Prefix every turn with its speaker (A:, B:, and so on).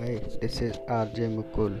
A: Hi, this is RJ Mukul.